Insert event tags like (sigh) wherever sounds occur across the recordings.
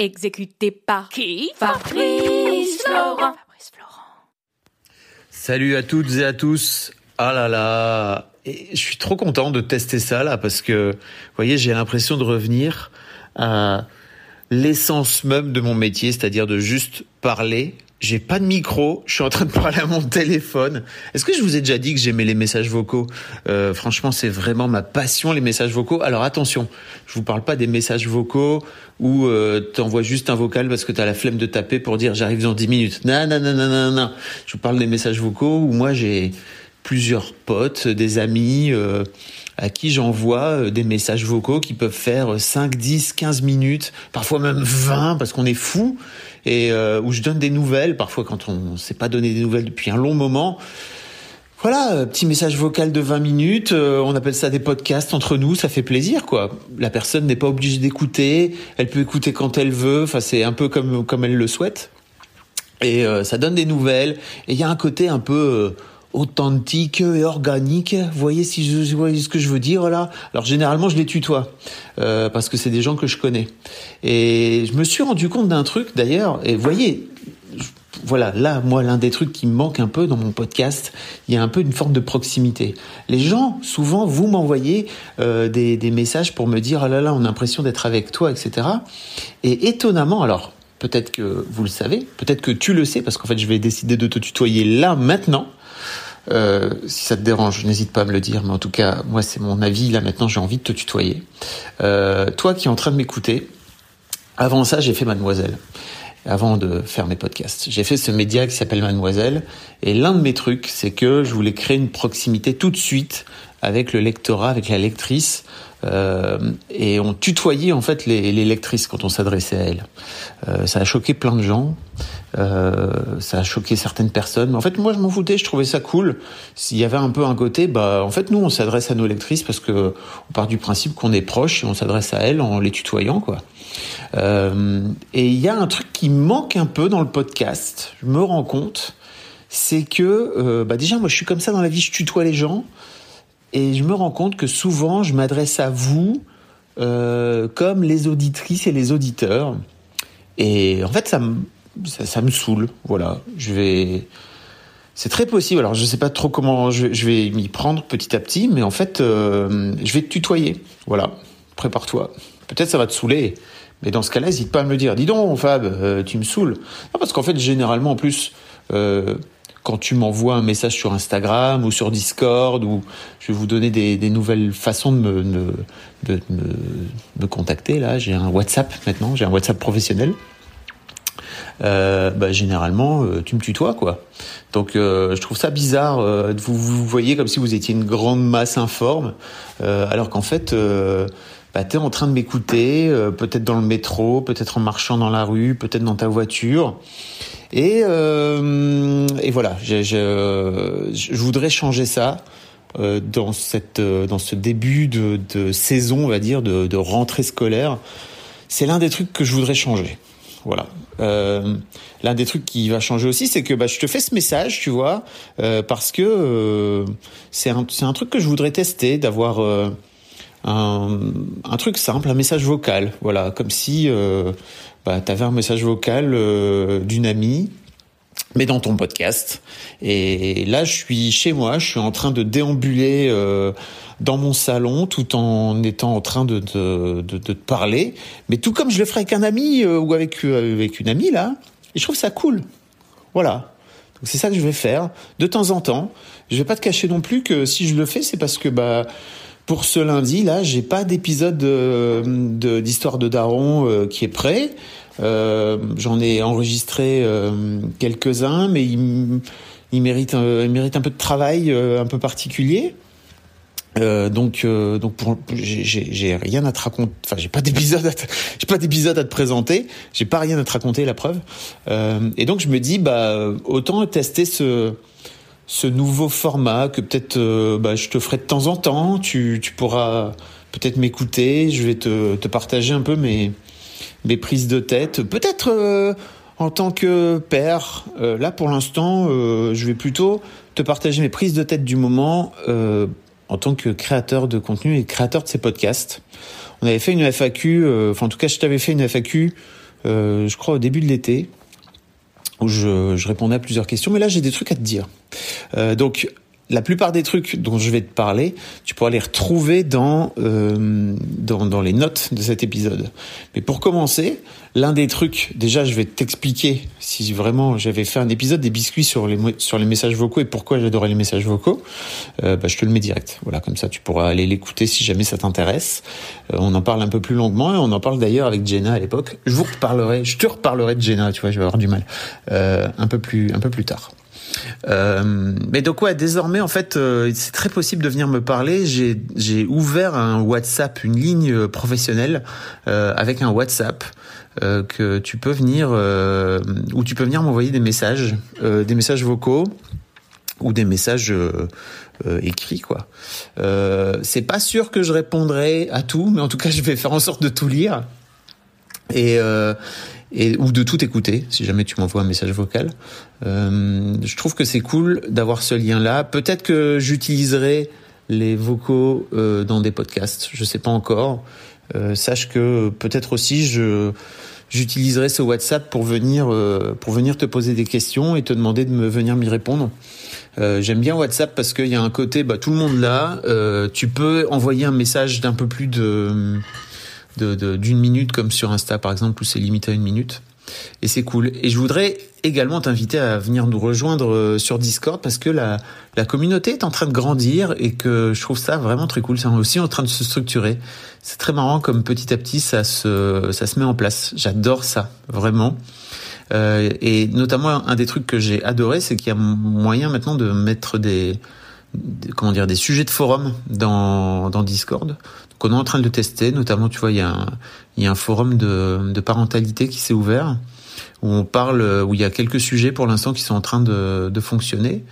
Exécuté par qui? Fabrice Florent. Fabrice Florent. Salut à toutes et à tous. Ah là là, et je suis trop content de tester ça là parce que, vous voyez, j'ai l'impression de revenir à l'essence même de mon métier, c'est-à-dire de juste parler. J'ai pas de micro, je suis en train de parler à mon téléphone. Est-ce que je vous ai déjà dit que j'aimais les messages vocaux? Euh, Franchement, c'est vraiment ma passion les messages vocaux. Alors attention, je vous parle pas des messages vocaux où euh, t'envoies juste un vocal parce que t'as la flemme de taper pour dire j'arrive dans 10 minutes. Non, non, non, non, non, non. Je vous parle des messages vocaux où moi j'ai plusieurs potes, des amis euh, à qui j'envoie euh, des messages vocaux qui peuvent faire 5, 10, 15 minutes, parfois même 20 parce qu'on est fou et euh, où je donne des nouvelles parfois quand on s'est pas donné des nouvelles depuis un long moment. Voilà, euh, petit message vocal de 20 minutes, on appelle ça des podcasts entre nous, ça fait plaisir quoi. La personne n'est pas obligée d'écouter, elle peut écouter quand elle veut, enfin c'est un peu comme comme elle le souhaite. Et ça donne des nouvelles et il y a un côté un peu authentique et organique. Vous voyez si je, vous voyez ce que je veux dire là? Alors généralement je les tutoie euh, parce que c'est des gens que je connais. Et je me suis rendu compte d'un truc d'ailleurs. Et vous voyez, voilà, là, moi, l'un des trucs qui me manque un peu dans mon podcast, il y a un peu une forme de proximité. Les gens, souvent, vous m'envoyez euh, des, des messages pour me dire, ah là là, on a l'impression d'être avec toi, etc. Et étonnamment, alors, peut-être que vous le savez, peut-être que tu le sais, parce qu'en fait, je vais décider de te tutoyer là, maintenant. Euh, si ça te dérange, n'hésite pas à me le dire, mais en tout cas, moi, c'est mon avis, là, maintenant, j'ai envie de te tutoyer. Euh, toi qui es en train de m'écouter, avant ça, j'ai fait Mademoiselle. Avant de faire mes podcasts, j'ai fait ce média qui s'appelle Mademoiselle. Et l'un de mes trucs, c'est que je voulais créer une proximité tout de suite avec le lectorat, avec la lectrice. Euh, et on tutoyait en fait les, les lectrices quand on s'adressait à elles. Euh, ça a choqué plein de gens. Euh, ça a choqué certaines personnes. Mais en fait, moi, je m'en foutais. Je trouvais ça cool. S'il y avait un peu un côté, bah, en fait, nous, on s'adresse à nos lectrices parce que on part du principe qu'on est proche et on s'adresse à elles en les tutoyant, quoi. Euh, et il y a un truc qui manque un peu dans le podcast. Je me rends compte, c'est que, euh, bah, déjà, moi, je suis comme ça dans la vie. Je tutoie les gens et je me rends compte que souvent, je m'adresse à vous euh, comme les auditrices et les auditeurs. Et en fait, ça me, ça, me saoule. Voilà, je vais. C'est très possible. Alors, je sais pas trop comment je, vais m'y prendre petit à petit, mais en fait, euh, je vais te tutoyer. Voilà, prépare-toi. Peut-être ça va te saouler, mais dans ce cas-là, n'hésite pas à me le dire. Dis donc, Fab, euh, tu me saoules. Parce qu'en fait, généralement, en plus, quand tu m'envoies un message sur Instagram ou sur Discord, ou je vais vous donner des, des nouvelles façons de me, de, de me, me contacter. Là, j'ai un WhatsApp maintenant, j'ai un WhatsApp professionnel. Euh, bah, généralement, euh, tu me tutoies, quoi. Donc, euh, je trouve ça bizarre. euh, de vous, vous voyez comme si vous étiez une grande masse informe, euh, alors qu'en fait, bah, tu es en train de m'écouter, peut-être dans le métro, peut-être en marchant dans la rue, peut-être dans ta voiture. Et, euh, et voilà, je, je, je voudrais changer ça euh, dans, cette, euh, dans ce début de, de saison, on va dire, de, de rentrée scolaire. C'est l'un des trucs que je voudrais changer. Voilà. Euh, L'un des trucs qui va changer aussi, c'est que bah, je te fais ce message, tu vois, euh, parce que euh, c'est un, un truc que je voudrais tester, d'avoir un, un truc simple, un message vocal. Voilà, comme si euh, bah, tu un message vocal euh, d'une amie mais dans ton podcast. Et là, je suis chez moi, je suis en train de déambuler euh, dans mon salon tout en étant en train de, de, de, de te parler, mais tout comme je le ferais avec un ami euh, ou avec, euh, avec une amie, là. Et je trouve ça cool. Voilà. Donc c'est ça que je vais faire de temps en temps. Je vais pas te cacher non plus que si je le fais, c'est parce que bah pour ce lundi là, j'ai pas d'épisode de- d'histoire de, Daron euh, qui est prêt. Euh, J'en ai enregistré euh, quelques-uns, mais il, il mérite, un peu de travail un peu particulier. Donc, donc j'ai, rien à te raconter. Enfin, j'ai pas d'épisode, j'ai pas d'épisode à te présenter. J'ai pas rien à te raconter, la preuve. Et donc je me dis, bah, autant tester ce ce nouveau format que peut-être, euh, bah, je te ferai de temps en temps. Tu, tu pourras peut-être m'écouter. Je vais te, te partager un peu mes mes prises de tête. Peut-être euh, en tant que père. là, pour l'instant, je vais plutôt te partager mes prises de tête du moment en tant que créateur de contenu et créateur de ces podcasts. On avait fait une FAQ, euh, enfin en tout cas je t'avais fait une FAQ, euh, je crois au début de l'été, où je, répondais à plusieurs questions, mais là j'ai des trucs à te dire. Euh, donc la plupart des trucs dont je vais te parler, tu pourras les retrouver dans, euh, dans, dans, les notes de cet épisode. Mais pour commencer, l'un des trucs, déjà je vais t'expliquer si vraiment j'avais fait un épisode des biscuits sur les, sur les messages vocaux et pourquoi j'adorais les messages vocaux, euh, bah, je te le mets direct. Voilà, comme ça tu pourras aller l'écouter si jamais ça t'intéresse. Euh, on en parle un peu plus longuement et on en parle d'ailleurs avec Jenna à l'époque. Je vous reparlerai, je te reparlerai de Jenna, tu vois, je vais avoir du mal, euh, un peu plus, un peu plus tard. Euh, mais donc ouais, désormais en fait, euh, c'est très possible de venir me parler. J'ai ouvert un WhatsApp, une ligne euh, professionnelle euh, avec un WhatsApp euh, que tu peux venir euh, où tu peux venir m'envoyer des messages, des messages vocaux ou des messages écrits quoi. c'est pas sûr que je répondrai à tout, mais en tout cas je vais faire en sorte de tout lire. Et, et ou de tout écouter si jamais tu m'envoies un message vocal. Euh, je trouve que c'est cool d'avoir ce lien-là. Peut-être que j'utiliserai les vocaux euh, dans des podcasts. Je sais pas encore. Euh, sache que peut-être aussi je j'utiliserai ce WhatsApp pour venir euh, pour venir te poser des questions et te demander de me venir m'y répondre. Euh, J'aime bien WhatsApp parce qu'il y a un côté, bah, tout le monde là. Euh, tu peux envoyer un message d'un peu plus de d'une de, minute comme sur Insta par exemple où c'est limité à une minute. Et c'est cool. Et je voudrais également t'inviter à venir nous rejoindre euh, sur Discord parce que la, la communauté est en train de grandir et que je trouve ça vraiment très cool. C'est aussi en train de se structurer. C'est très marrant comme petit à petit ça se, ça se met en place. J'adore ça, vraiment. Euh, et notamment un des trucs que j'ai adoré, c'est qu'il y a moyen maintenant de mettre des, comment dire des sujets de forum dans, Discord qu'on est en train de tester. Notamment, tu vois, il y a un, y a un forum de, de parentalité qui s'est ouvert où on parle, où il y a quelques sujets pour l'instant qui sont en train de, de fonctionner.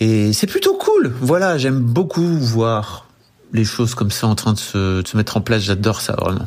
Et c'est plutôt cool. Voilà, j'aime beaucoup voir les choses comme ça en train de se, de se mettre en place. J'adore ça vraiment.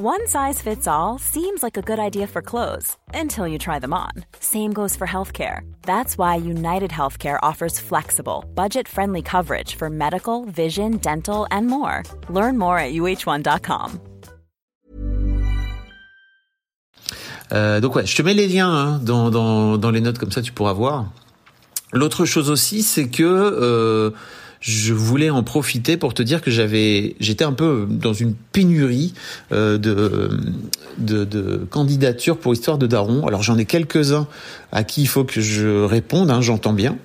One size fits all seems like a good idea for clothes until you try them on. Same goes for healthcare. That's why United Healthcare offers flexible, budget-friendly coverage for medical, vision, dental, and more. Learn more at uh1.com. Euh, donc ouais, je te mets les liens hein, dans, dans, dans les notes comme ça tu pourras voir. L'autre chose aussi, c'est que euh, je voulais en profiter pour te dire que j'avais, j'étais un peu dans une pénurie euh, de, de, de candidatures pour Histoire de Daron. Alors j'en ai quelques-uns à qui il faut que je réponde, hein, j'entends bien.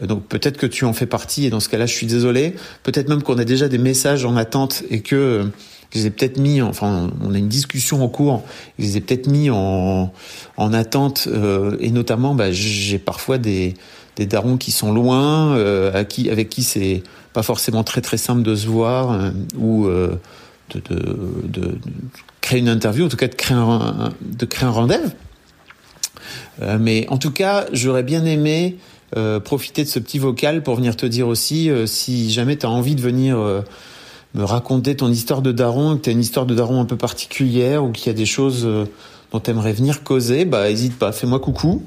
Euh, donc peut-être que tu en fais partie et dans ce cas-là, je suis désolé. Peut-être même qu'on a déjà des messages en attente et que je les ai peut-être mis, enfin, on a une discussion en cours, je les ai peut-être mis en, en attente, euh, et notamment, bah, j'ai parfois des, des darons qui sont loin, euh, à qui, avec qui c'est pas forcément très très simple de se voir euh, ou euh, de, créer une interview, en tout cas de créer un, de créer un rendez-vous. Mais en tout cas, j'aurais bien aimé profiter de ce petit vocal pour venir te dire aussi si jamais tu as envie de venir me raconter ton histoire de daron, que tu as une histoire de daron un peu particulière ou qu'il y a des choses dont tu aimerais venir causer, bah hésite pas, fais-moi coucou.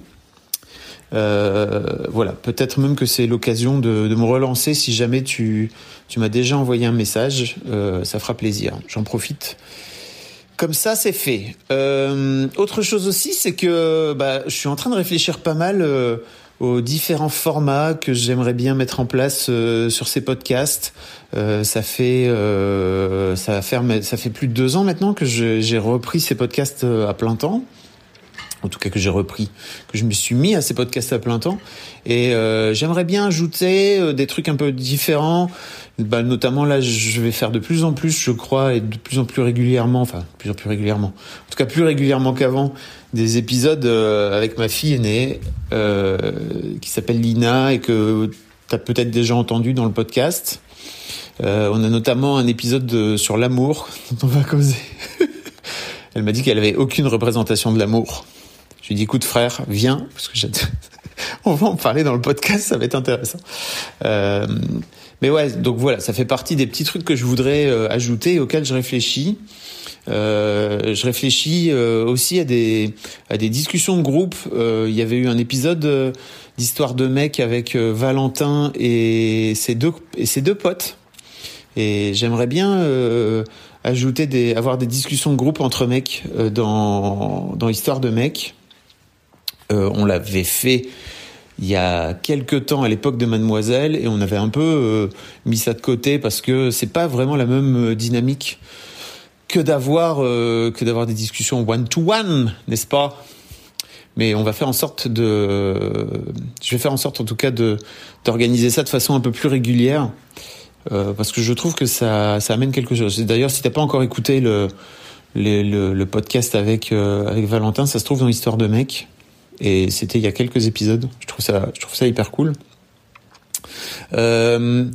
Euh, voilà, peut-être même que c'est l'occasion de, de, me relancer si jamais tu, tu m'as déjà envoyé un message, euh, ça fera plaisir. J'en profite. Comme ça, c'est fait. Euh, autre chose aussi, c'est que bah, je suis en train de réfléchir pas mal. Euh, aux différents formats que j'aimerais bien mettre en place sur ces podcasts. Ça fait ça va faire ça fait plus de deux ans maintenant que j'ai repris ces podcasts à plein temps. En tout cas que j'ai repris, que je me suis mis à ces podcasts à plein temps. Et j'aimerais bien ajouter des trucs un peu différents. Bah, notamment là, je vais faire de plus en plus, je crois, et de plus en plus régulièrement, enfin, de plus en plus régulièrement, en tout cas plus régulièrement qu'avant, des épisodes euh, avec ma fille aînée euh, qui s'appelle Lina et que tu as peut-être déjà entendu dans le podcast. Euh, on a notamment un épisode sur l'amour (laughs) dont on va causer. Elle m'a dit qu'elle avait aucune représentation de l'amour. Je lui dit écoute frère, viens parce que (laughs) on va en parler dans le podcast, ça va être intéressant. Euh, mais ouais, donc voilà, ça fait partie des petits trucs que je voudrais ajouter et auxquels je réfléchis. Euh, je réfléchis euh, aussi à des à des discussions de groupe. Euh, il y avait eu un épisode d'histoire de mec avec Valentin et ses deux et ses deux potes. Et j'aimerais bien ajouter des avoir des discussions de groupe entre mecs dans dans histoire de mec. On l'avait fait il y a quelques temps à l'époque de Mademoiselle et on avait un peu mis ça de côté parce que c'est pas vraiment la même dynamique que d'avoir euh, que d'avoir des discussions one to one, n'est-ce pas? Mais on va faire en sorte de, je vais faire en sorte en tout cas de d'organiser ça de façon un peu plus régulière euh, parce que je trouve que ça ça amène quelque chose. D'ailleurs, si t'as pas encore écouté le le, podcast avec euh, avec Valentin, ça se trouve dans l'histoire de mec et c'était il y a quelques épisodes. Je trouve ça je trouve ça hyper cool. Euh,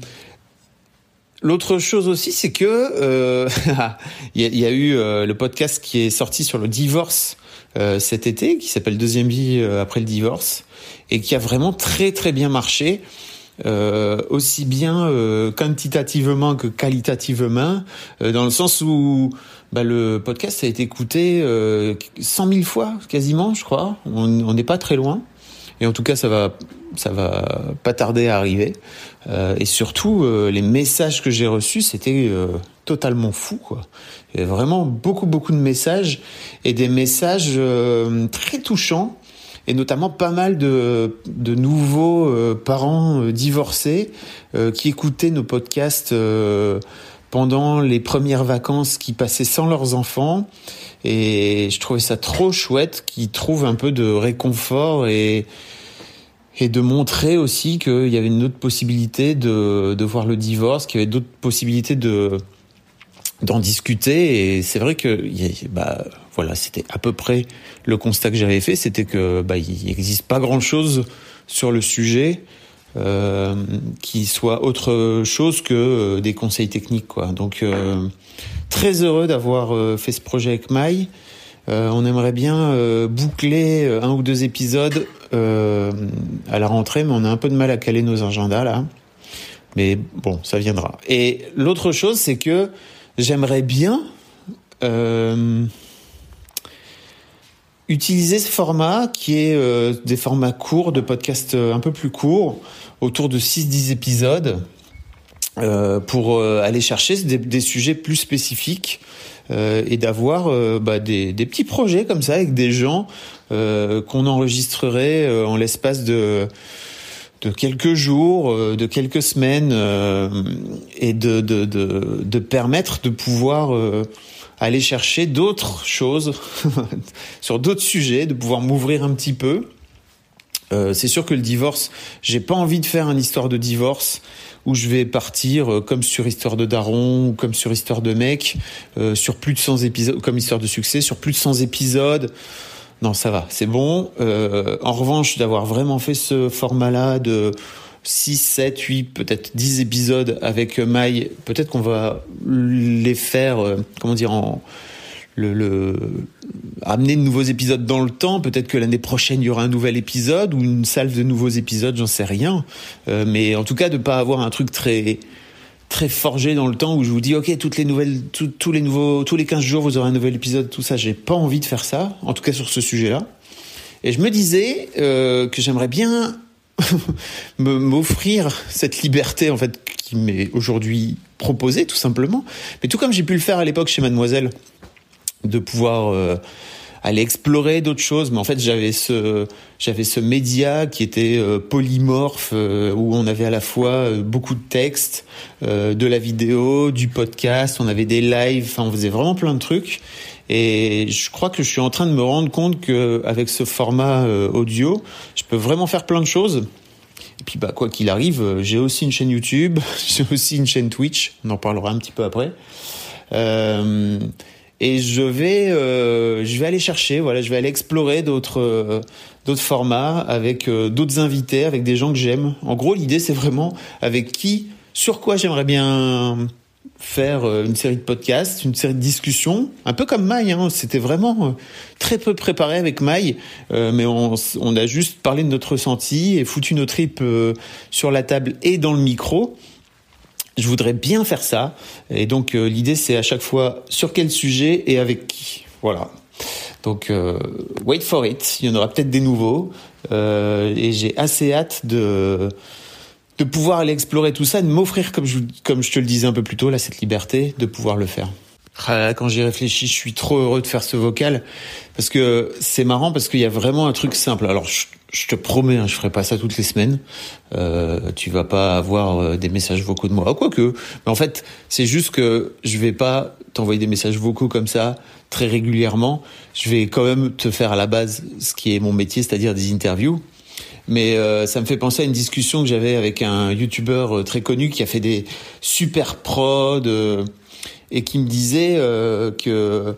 L'autre chose aussi, c'est que euh, (laughs) il y, a, eu euh, le podcast qui est sorti sur le divorce euh, cet été, qui s'appelle Deuxième vie après le divorce, et qui a vraiment très très bien marché, aussi bien quantitativement que qualitativement, dans le sens où bah, le podcast a été écouté 100 000 fois quasiment, je crois. On n'est pas très loin. Et en tout cas, ça va, ça va pas tarder à arriver. Euh, et surtout, euh, les messages que j'ai reçus, c'était euh, totalement fou. Quoi. Il y avait vraiment beaucoup, beaucoup de messages et des messages très touchants. Et notamment pas mal de, de nouveaux parents divorcés qui écoutaient nos podcasts pendant les premières vacances qui passaient sans leurs enfants. Et je trouvais ça trop chouette qu'ils trouvent un peu de réconfort et, et de montrer aussi qu'il y avait une autre possibilité de, de voir le divorce, qu'il y avait d'autres possibilités de d'en discuter et c'est vrai que bah voilà c'était à peu près le constat que j'avais fait c'était que bah il n'existe pas grand chose sur le sujet euh, qui soit autre chose que euh, des conseils techniques quoi donc euh, très heureux d'avoir fait ce projet avec Maï on aimerait bien boucler un ou deux épisodes à la rentrée, mais on a un peu de mal à caler nos agendas là. Mais bon, ça viendra. Et l'autre chose, c'est que j'aimerais bien utiliser ce format qui est des formats courts, de podcasts un peu plus courts, autour de 6-10 épisodes, pour aller chercher des, sujets plus spécifiques euh, et d'avoir euh, bah, des, des, petits projets comme ça avec des gens euh, qu'on enregistrerait en l'espace de de quelques jours, de quelques semaines, et de, de, de, de, permettre de pouvoir aller chercher d'autres choses (laughs) sur d'autres sujets, de pouvoir m'ouvrir un petit peu. c'est sûr que le divorce, j'ai pas envie de faire une histoire de divorce où je vais partir euh, comme sur Histoire de Daron ou comme sur Histoire de Mec, euh, sur plus de 100 épisodes, comme Histoire de Succès, sur plus de 100 épisodes. Non, ça va, c'est bon. Euh, en revanche, d'avoir vraiment fait ce format-là de 6, 7, 8, peut-être 10 épisodes avec Maï, peut-être qu'on va les faire, comment dire, le, amener de nouveaux épisodes dans le temps. Peut-être que l'année prochaine il y aura un nouvel épisode ou une salve de nouveaux épisodes, j'en sais rien. Euh, mais en tout cas de pas avoir un truc très très forgé dans le temps où je vous dis ok toutes les nouvelles tous les nouveaux tous les 15 jours vous aurez un nouvel épisode tout ça j'ai pas envie de faire ça en tout cas sur ce sujet là et je me disais euh, que j'aimerais bien (laughs) m'offrir cette liberté en fait qui m'est aujourd'hui proposée tout simplement mais tout comme j'ai pu le faire à l'époque chez Mademoiselle de pouvoir euh, aller explorer d'autres choses. Mais en fait, j'avais ce, j'avais ce média qui était euh, polymorphe, euh, où on avait à la fois beaucoup de textes, de la vidéo, du podcast, on avait des lives, enfin, on faisait vraiment plein de trucs. Et je crois que je suis en train de me rendre compte que avec ce format audio, je peux vraiment faire plein de choses. Et puis bah quoi qu'il arrive, j'ai aussi une chaîne YouTube, (laughs) j'ai aussi une chaîne Twitch. On en parlera un petit peu après. Euh, et je vais euh, je vais aller chercher voilà je vais aller explorer d'autres euh, d'autres formats avec euh, d'autres invités avec des gens que j'aime en gros l'idée c'est vraiment avec qui sur quoi j'aimerais bien faire une série de podcasts une série de discussions un peu comme Maï hein, c'était vraiment très peu préparé avec Maï mais on, a juste parlé de notre ressenti et foutu nos tripes sur la table et dans le micro je voudrais bien faire ça. Et donc euh, l'idée c'est à chaque fois sur quel sujet et avec qui. Voilà. Donc euh, wait for it. Il y en aura peut-être des nouveaux. Euh, et j'ai assez hâte de de pouvoir aller explorer tout ça, de m'offrir comme je comme je te le disais un peu plus tôt là cette liberté de pouvoir le faire. Ah, quand j'y réfléchis, je suis trop heureux de faire ce vocal parce que c'est marrant parce qu'il y a vraiment un truc simple. Alors je, te promets, hein, je ferai pas ça toutes les semaines. Euh, tu vas pas avoir euh, des messages vocaux de moi, quoique. Mais en fait, c'est juste que je vais pas t'envoyer des messages vocaux comme ça très régulièrement. Je vais quand même te faire à la base ce qui est mon métier, c'est-à-dire des interviews. Mais euh, ça me fait penser à une discussion que j'avais avec un youtubeur euh, très connu qui a fait des super prods et qui me disait euh, que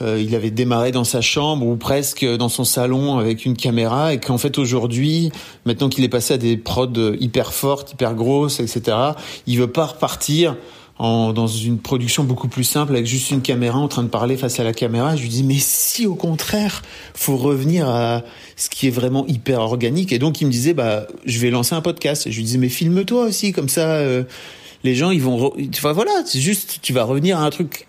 euh, il avait démarré dans sa chambre ou presque dans son salon avec une caméra et qu'en fait aujourd'hui, maintenant qu'il est passé à des prods hyper fortes, hyper grosses, etc., il veut pas repartir en, dans une production beaucoup plus simple avec juste une caméra en train de parler face à la caméra. Je lui dis mais si au contraire, faut revenir à ce qui est vraiment hyper organique. Et donc il me disait bah je vais lancer un podcast. Je lui disais mais filme-toi aussi comme ça. Euh, les gens ils vont enfin voilà c'est juste tu vas revenir à un truc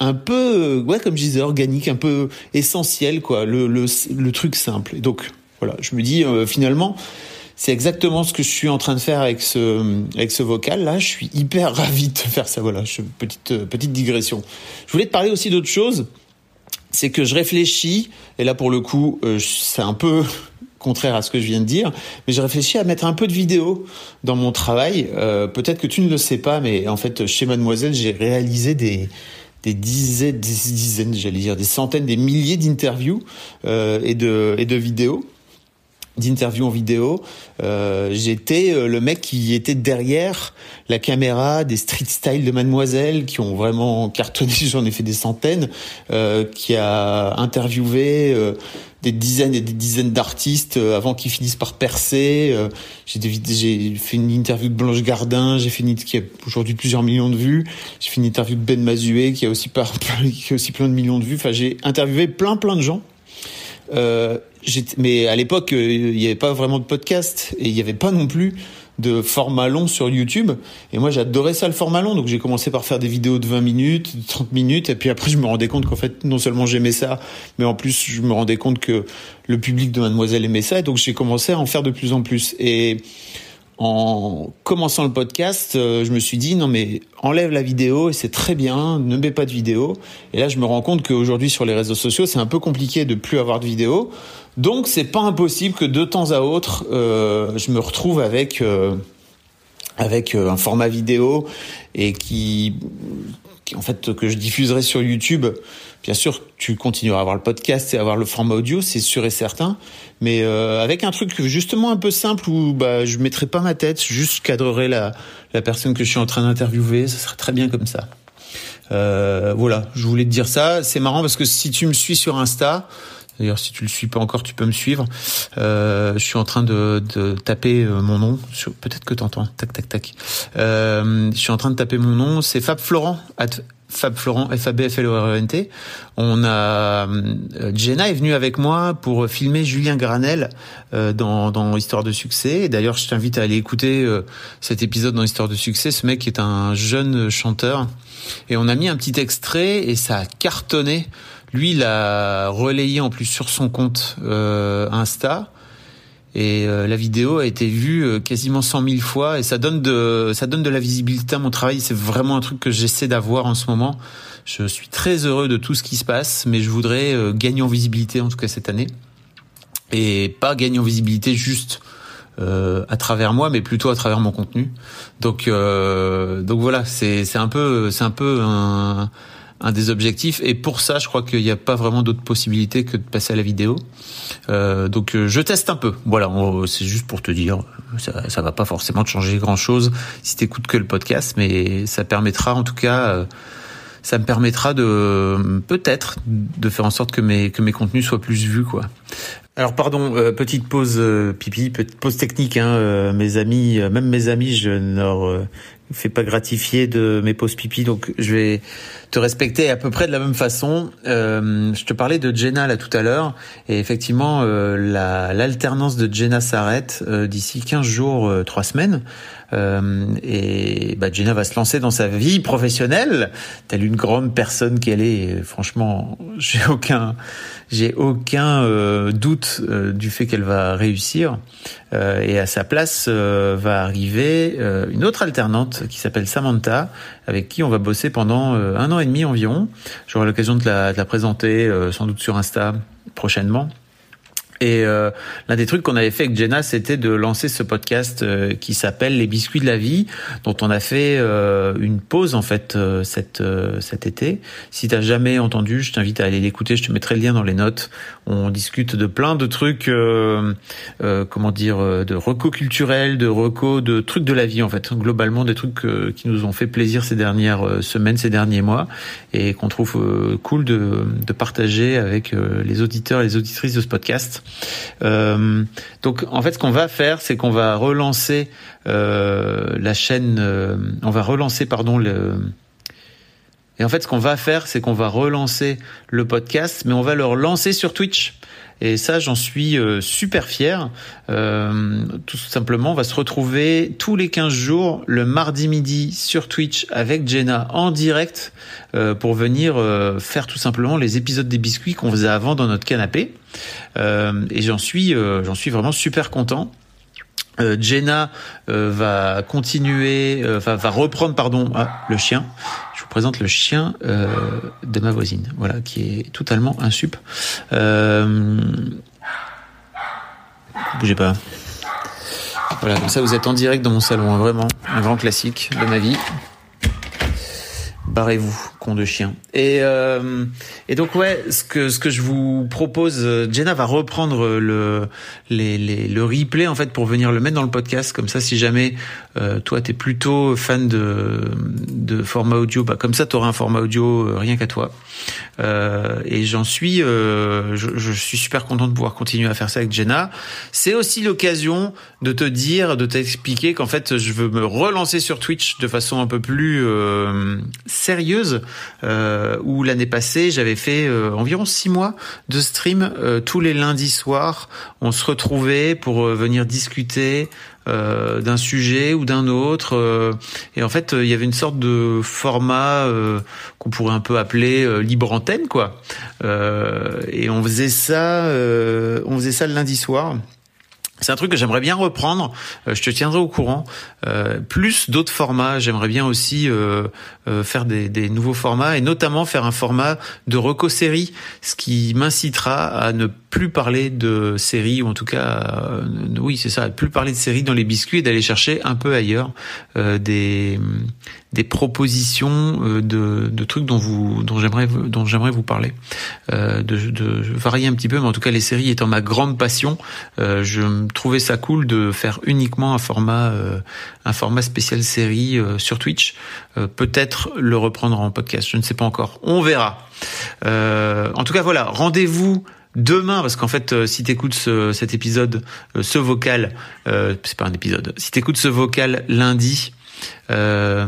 un peu ouais comme je disais organique un peu essentiel quoi le le, le truc simple et donc voilà je me dis euh, finalement c'est exactement ce que je suis en train de faire avec ce avec ce vocal là je suis hyper (laughs) ravi de faire ça. Voilà je, petite petite digression. Je voulais te parler aussi d'autre chose. C'est que je réfléchis et là pour le coup euh, c'est un peu (laughs) contraire à ce que je viens de dire, mais j'ai réfléchi à mettre un peu de vidéo dans mon travail. Euh, Peut-être que tu ne le sais pas, mais en fait, chez Mademoiselle, j'ai réalisé des, des dizaines, des dizaines, j'allais dire, des centaines, des milliers d'interviews euh, et de et de vidéos d'interviews en vidéo, euh, j'étais euh, le mec qui était derrière la caméra des street style de Mademoiselle qui ont vraiment cartonné, (laughs) j'en ai fait des centaines, euh, qui a interviewé euh, des dizaines et des dizaines d'artistes euh, avant qu'ils finissent par percer. j'ai j'ai fait une interview de Blanche Gardin, j'ai fait une qui a aujourd'hui plusieurs millions de vues. J'ai fait une interview de Ben Mazué qui a aussi par, (laughs) qui a aussi plein de millions de vues. Enfin, j'ai interviewé plein plein de gens. Euh, mais à l'époque, euh, il n'y avait pas vraiment de podcast et il n'y avait pas non plus de format long sur YouTube. Et moi, j'adorais ça, le format long. Donc, j'ai commencé par faire des vidéos de 20 minutes, de 30 minutes. Et puis après, je me rendais compte qu'en fait, non seulement j'aimais ça, mais en plus, je me rendais compte que le public de Mademoiselle aimait ça. Et donc, j'ai commencé à en faire de plus en plus. Et en commençant le podcast, euh, je me suis dit non mais enlève la vidéo et c'est très bien, ne mets pas de vidéo. Et là, je me rends compte qu'aujourd'hui sur les réseaux sociaux, c'est un peu compliqué de plus avoir de vidéo. Donc, c'est pas impossible que de temps à autre, euh, je me retrouve avec euh, avec un format vidéo et qui, qui en fait que je diffuserai sur YouTube Bien sûr, tu continueras à avoir le podcast et à avoir le format audio, c'est sûr et certain, mais euh, avec un truc justement un peu simple où bah je mettrai pas ma tête, juste cadrerai la la personne que je suis en train d'interviewer, ça serait très bien comme ça. Euh, voilà, je voulais te dire ça. C'est marrant parce que si tu me suis sur Insta, D'ailleurs, si tu le suis pas encore, tu peux me suivre. Euh, je suis en train de, de taper euh, mon nom. Peut-être que t'entends. Tac, tac, tac. Euh, je suis en train de taper mon nom. C'est Fab Florent. Fab Florent, f a b f l o r e n t On a euh, Jenna est venue avec moi pour filmer Julien Granel euh, dans, dans Histoire de succès. D'ailleurs, je t'invite à aller écouter euh, cet épisode dans Histoire de succès. Ce mec est un jeune chanteur et on a mis un petit extrait et ça a cartonné. Lui, il a relayé en plus sur son compte Insta. et la vidéo a été vue quasiment 100 000 fois et ça donne de ça donne de la visibilité à mon travail. C'est vraiment un truc que j'essaie d'avoir en ce moment. Je suis très heureux de tout ce qui se passe, mais je voudrais gagner en visibilité en tout cas cette année et pas gagner en visibilité juste euh, à travers moi, mais plutôt à travers mon contenu. Donc, euh, donc voilà, c'est c'est un peu c'est un peu un, un des objectifs. Et pour ça, je crois qu'il n'y a pas vraiment d'autre possibilité que de passer à la vidéo. Euh, donc euh, je teste un peu. Voilà, c'est juste pour te dire, ça, ça va pas forcément te changer grand chose si t'écoutes que le podcast, mais ça permettra en tout cas. Euh, ça me permettra de peut-être de faire en sorte que mes que mes contenus soient plus vus quoi. Alors pardon, euh, petite pause euh, pipi, petite pause technique. Hein, euh, mes amis, même mes amis, je ne leur fais pas gratifier de mes pauses pipi, donc je vais te respecter à peu près de la même façon. je te parlais de Jenna là tout à l'heure, et effectivement, l'alternance de Jenna s'arrête d'ici 15 jours, 3 semaines. et bah, Jenna va se lancer dans sa vie professionnelle, telle une grande personne qu'elle est. Franchement, j'ai aucun j'ai aucun euh, doute euh, du fait qu'elle va réussir. Euh, et à sa place va arriver une autre alternante qui s'appelle Samantha, avec qui on va bosser pendant un an et demi environ. J'aurai l'occasion de la, de la présenter sans doute sur Insta prochainement. Et euh, l'un des trucs qu'on avait fait avec Jenna, c'était de lancer ce podcast euh, qui s'appelle Les biscuits de la vie, dont on a fait euh, une pause en fait cet cet été. Si t'as jamais entendu, je t'invite à aller l'écouter. Je te mettrai le lien dans les notes. On discute de plein de trucs, comment dire, de recos culturels, de recos, de trucs de la vie en fait. Globalement, des trucs qui nous ont fait plaisir ces dernières semaines, ces derniers mois, et qu'on trouve cool de, de partager avec les auditeurs et les auditrices de ce podcast. Euh, donc en fait, ce qu'on va faire, c'est qu'on va relancer euh, la chaîne. Euh, on va relancer, pardon, le. Et en fait, ce qu'on va faire, c'est qu'on va relancer le podcast, mais on va le relancer sur Twitch. Et ça, j'en suis euh, super fier. Euh, tout simplement, on va se retrouver tous les 15 jours, le mardi midi sur Twitch avec Jenna en direct euh, pour venir faire tout simplement les épisodes des biscuits qu'on faisait avant dans notre canapé. et j'en suis, j'en suis vraiment super content. Jenna va continuer, va, va, reprendre pardon ah, le chien. Présente le chien de ma voisine, voilà, qui est totalement un sup. bougez pas. Voilà, comme ça vous êtes en direct dans mon salon, hein, vraiment un grand classique de ma vie. Barrez-vous de chien. Et, euh, et donc ouais, ce que ce que je vous propose, euh, Jenna va reprendre le les, les, le replay en fait pour venir le mettre dans le podcast. Comme ça, si jamais euh, toi t'es plutôt fan de de format audio, bah comme ça t'auras un format audio euh, rien qu'à toi. Euh, et j'en suis, je, je, suis super content de pouvoir continuer à faire ça avec Jenna. C'est aussi l'occasion de te dire, de t'expliquer qu'en fait je veux me relancer sur Twitch de façon un peu plus sérieuse euh, où l'année passée j'avais fait euh, environ six mois de stream euh, tous les lundis soirs. On se retrouvait pour venir discuter d'un sujet ou d'un autre. et en fait, il y avait une sorte de format qu'on pourrait un peu appeler libre antenne, quoi. et on faisait ça, on faisait ça le lundi soir. C'est un truc que j'aimerais bien reprendre. Euh, je te tiendrai au courant. Euh, plus d'autres formats. J'aimerais bien aussi euh, faire des, des, nouveaux formats et notamment faire un format de reco-série, ce qui m'incitera à ne plus parler de séries ou en tout cas, oui c'est ça, plus parler de séries dans les biscuits et d'aller chercher un peu ailleurs des des propositions de, de trucs dont vous dont j'aimerais dont j'aimerais vous parler. de, de varier un petit peu, mais en tout cas les séries étant ma grande passion, je trouver ça cool de faire uniquement un format, euh, un format spécial série euh, sur Twitch. Euh, peut-être le reprendre en podcast, je ne sais pas encore. On verra. en tout cas, voilà, rendez-vous demain, parce qu'en fait, si t'écoutes ce, cet épisode, ce vocal, c'est pas un épisode, si t'écoutes ce vocal lundi, euh,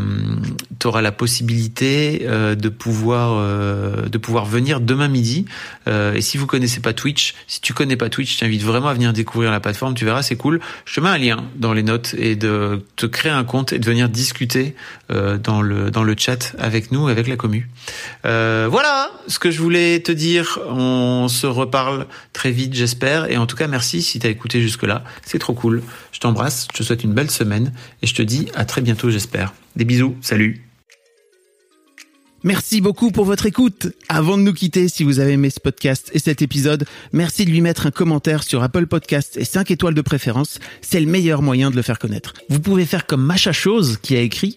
tu auras la possibilité euh, de pouvoir euh, de pouvoir venir demain midi. Euh, et si vous connaissez pas Twitch, si tu connais pas Twitch, je t'invite vraiment à venir découvrir la plateforme. Tu verras, c'est cool. Je te mets un lien dans les notes et de te créer un compte et de venir discuter euh, dans le dans le chat avec nous, avec la commu. Euh, voilà ce que je voulais te dire. On se reparle très vite, j'espère. Et en tout cas, merci si tu as écouté jusque là. C'est trop cool. Je t'embrasse. Je te souhaite une belle semaine et je te dis à très bientôt, Des bisous. Salut. Merci beaucoup pour votre écoute. Avant de nous quitter, si vous avez aimé ce podcast et cet épisode, merci de lui mettre un commentaire sur Apple Podcast et 5 étoiles de préférence. C'est le meilleur moyen de le faire connaître. Vous pouvez faire comme Macha Chose qui a écrit